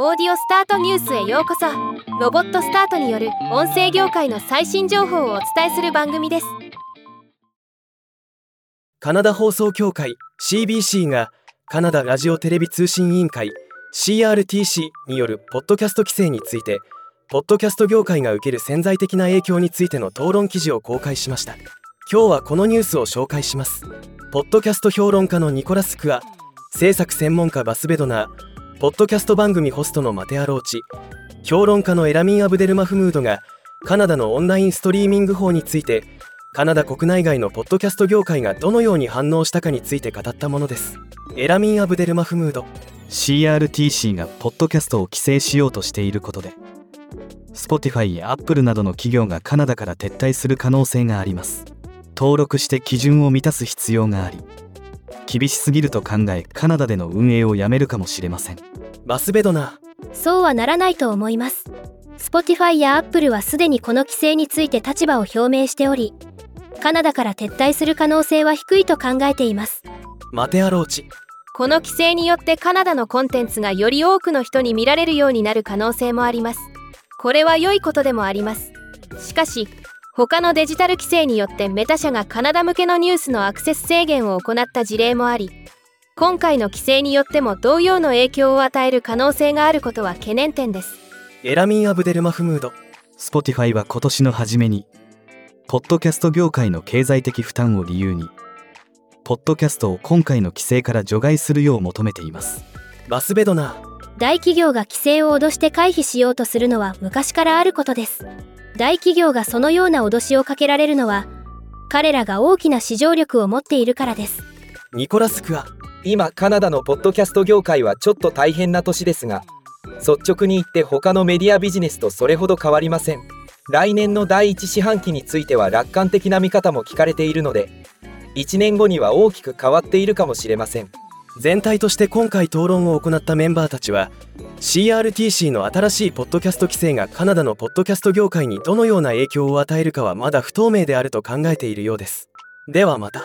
オーディオスタートニュースへようこそ。ロボットスタートによる音声業界の最新情報をお伝えする番組です。カナダ放送協会 CBC がカナダラジオテレビ通信委員会 CRTC によるポッドキャスト規制についてポッドキャスト業界が受ける潜在的な影響についての討論記事を公開しました。今日はこのニュースを紹介します。ポッドキャスト評論家のニコラス・クア制作専門家バスベドナーポッドキャスト番組ホストのマテアローチ。評論家のエラミン・アブデルマフムードがカナダのオンラインストリーミング法についてカナダ国内外のポッドキャスト業界がどのように反応したかについて語ったものです。エラミン・アブデルマフムード。CRTC がポッドキャストを規制しようとしていることで Spotify や Apple などの企業がカナダから撤退する可能性があります。登録して基準を満たす必要があり厳しすぎると考えカナダでの運営をやめるかもしれません。マスベドナそうはならないと思います。Spotify や Apple はすでにこの規制について立場を表明しておりカナダから撤退する可能性は低いと考えています。マテアローチこの規制によってカナダのコンテンツがより多くの人に見られるようになる可能性もあります。これは良いことでもあります。しかし他のデジタル規制によってメタ社がカナダ向けのニュースのアクセス制限を行った事例もあり今回の規制によっても同様の影響を与える可能性があることは懸念点です。エラミン・アブデルマフムード。Spotify は今年の初めにポッドキャスト業界の経済的負担を理由にポッドキャストを今回の規制から除外するよう求めています。バスベドナ大企業が規制を脅して回避しようとするのは昔からあることです大企業がそのような脅しをかけられるのは彼らが大きな市場力を持っているからです。ニコラス・クア今カナダのポッドキャスト業界はちょっと大変な年ですが率直に言って他のメディアビジネスとそれほど変わりません。来年の第一四半期については楽観的な見方も聞かれているので1年後には大きく変わっているかもしれません。全体として今回討論を行ったメンバーたちは CRTC の新しいポッドキャスト規制がカナダのポッドキャスト業界にどのような影響を与えるかはまだ不透明であると考えているようです。ではまた。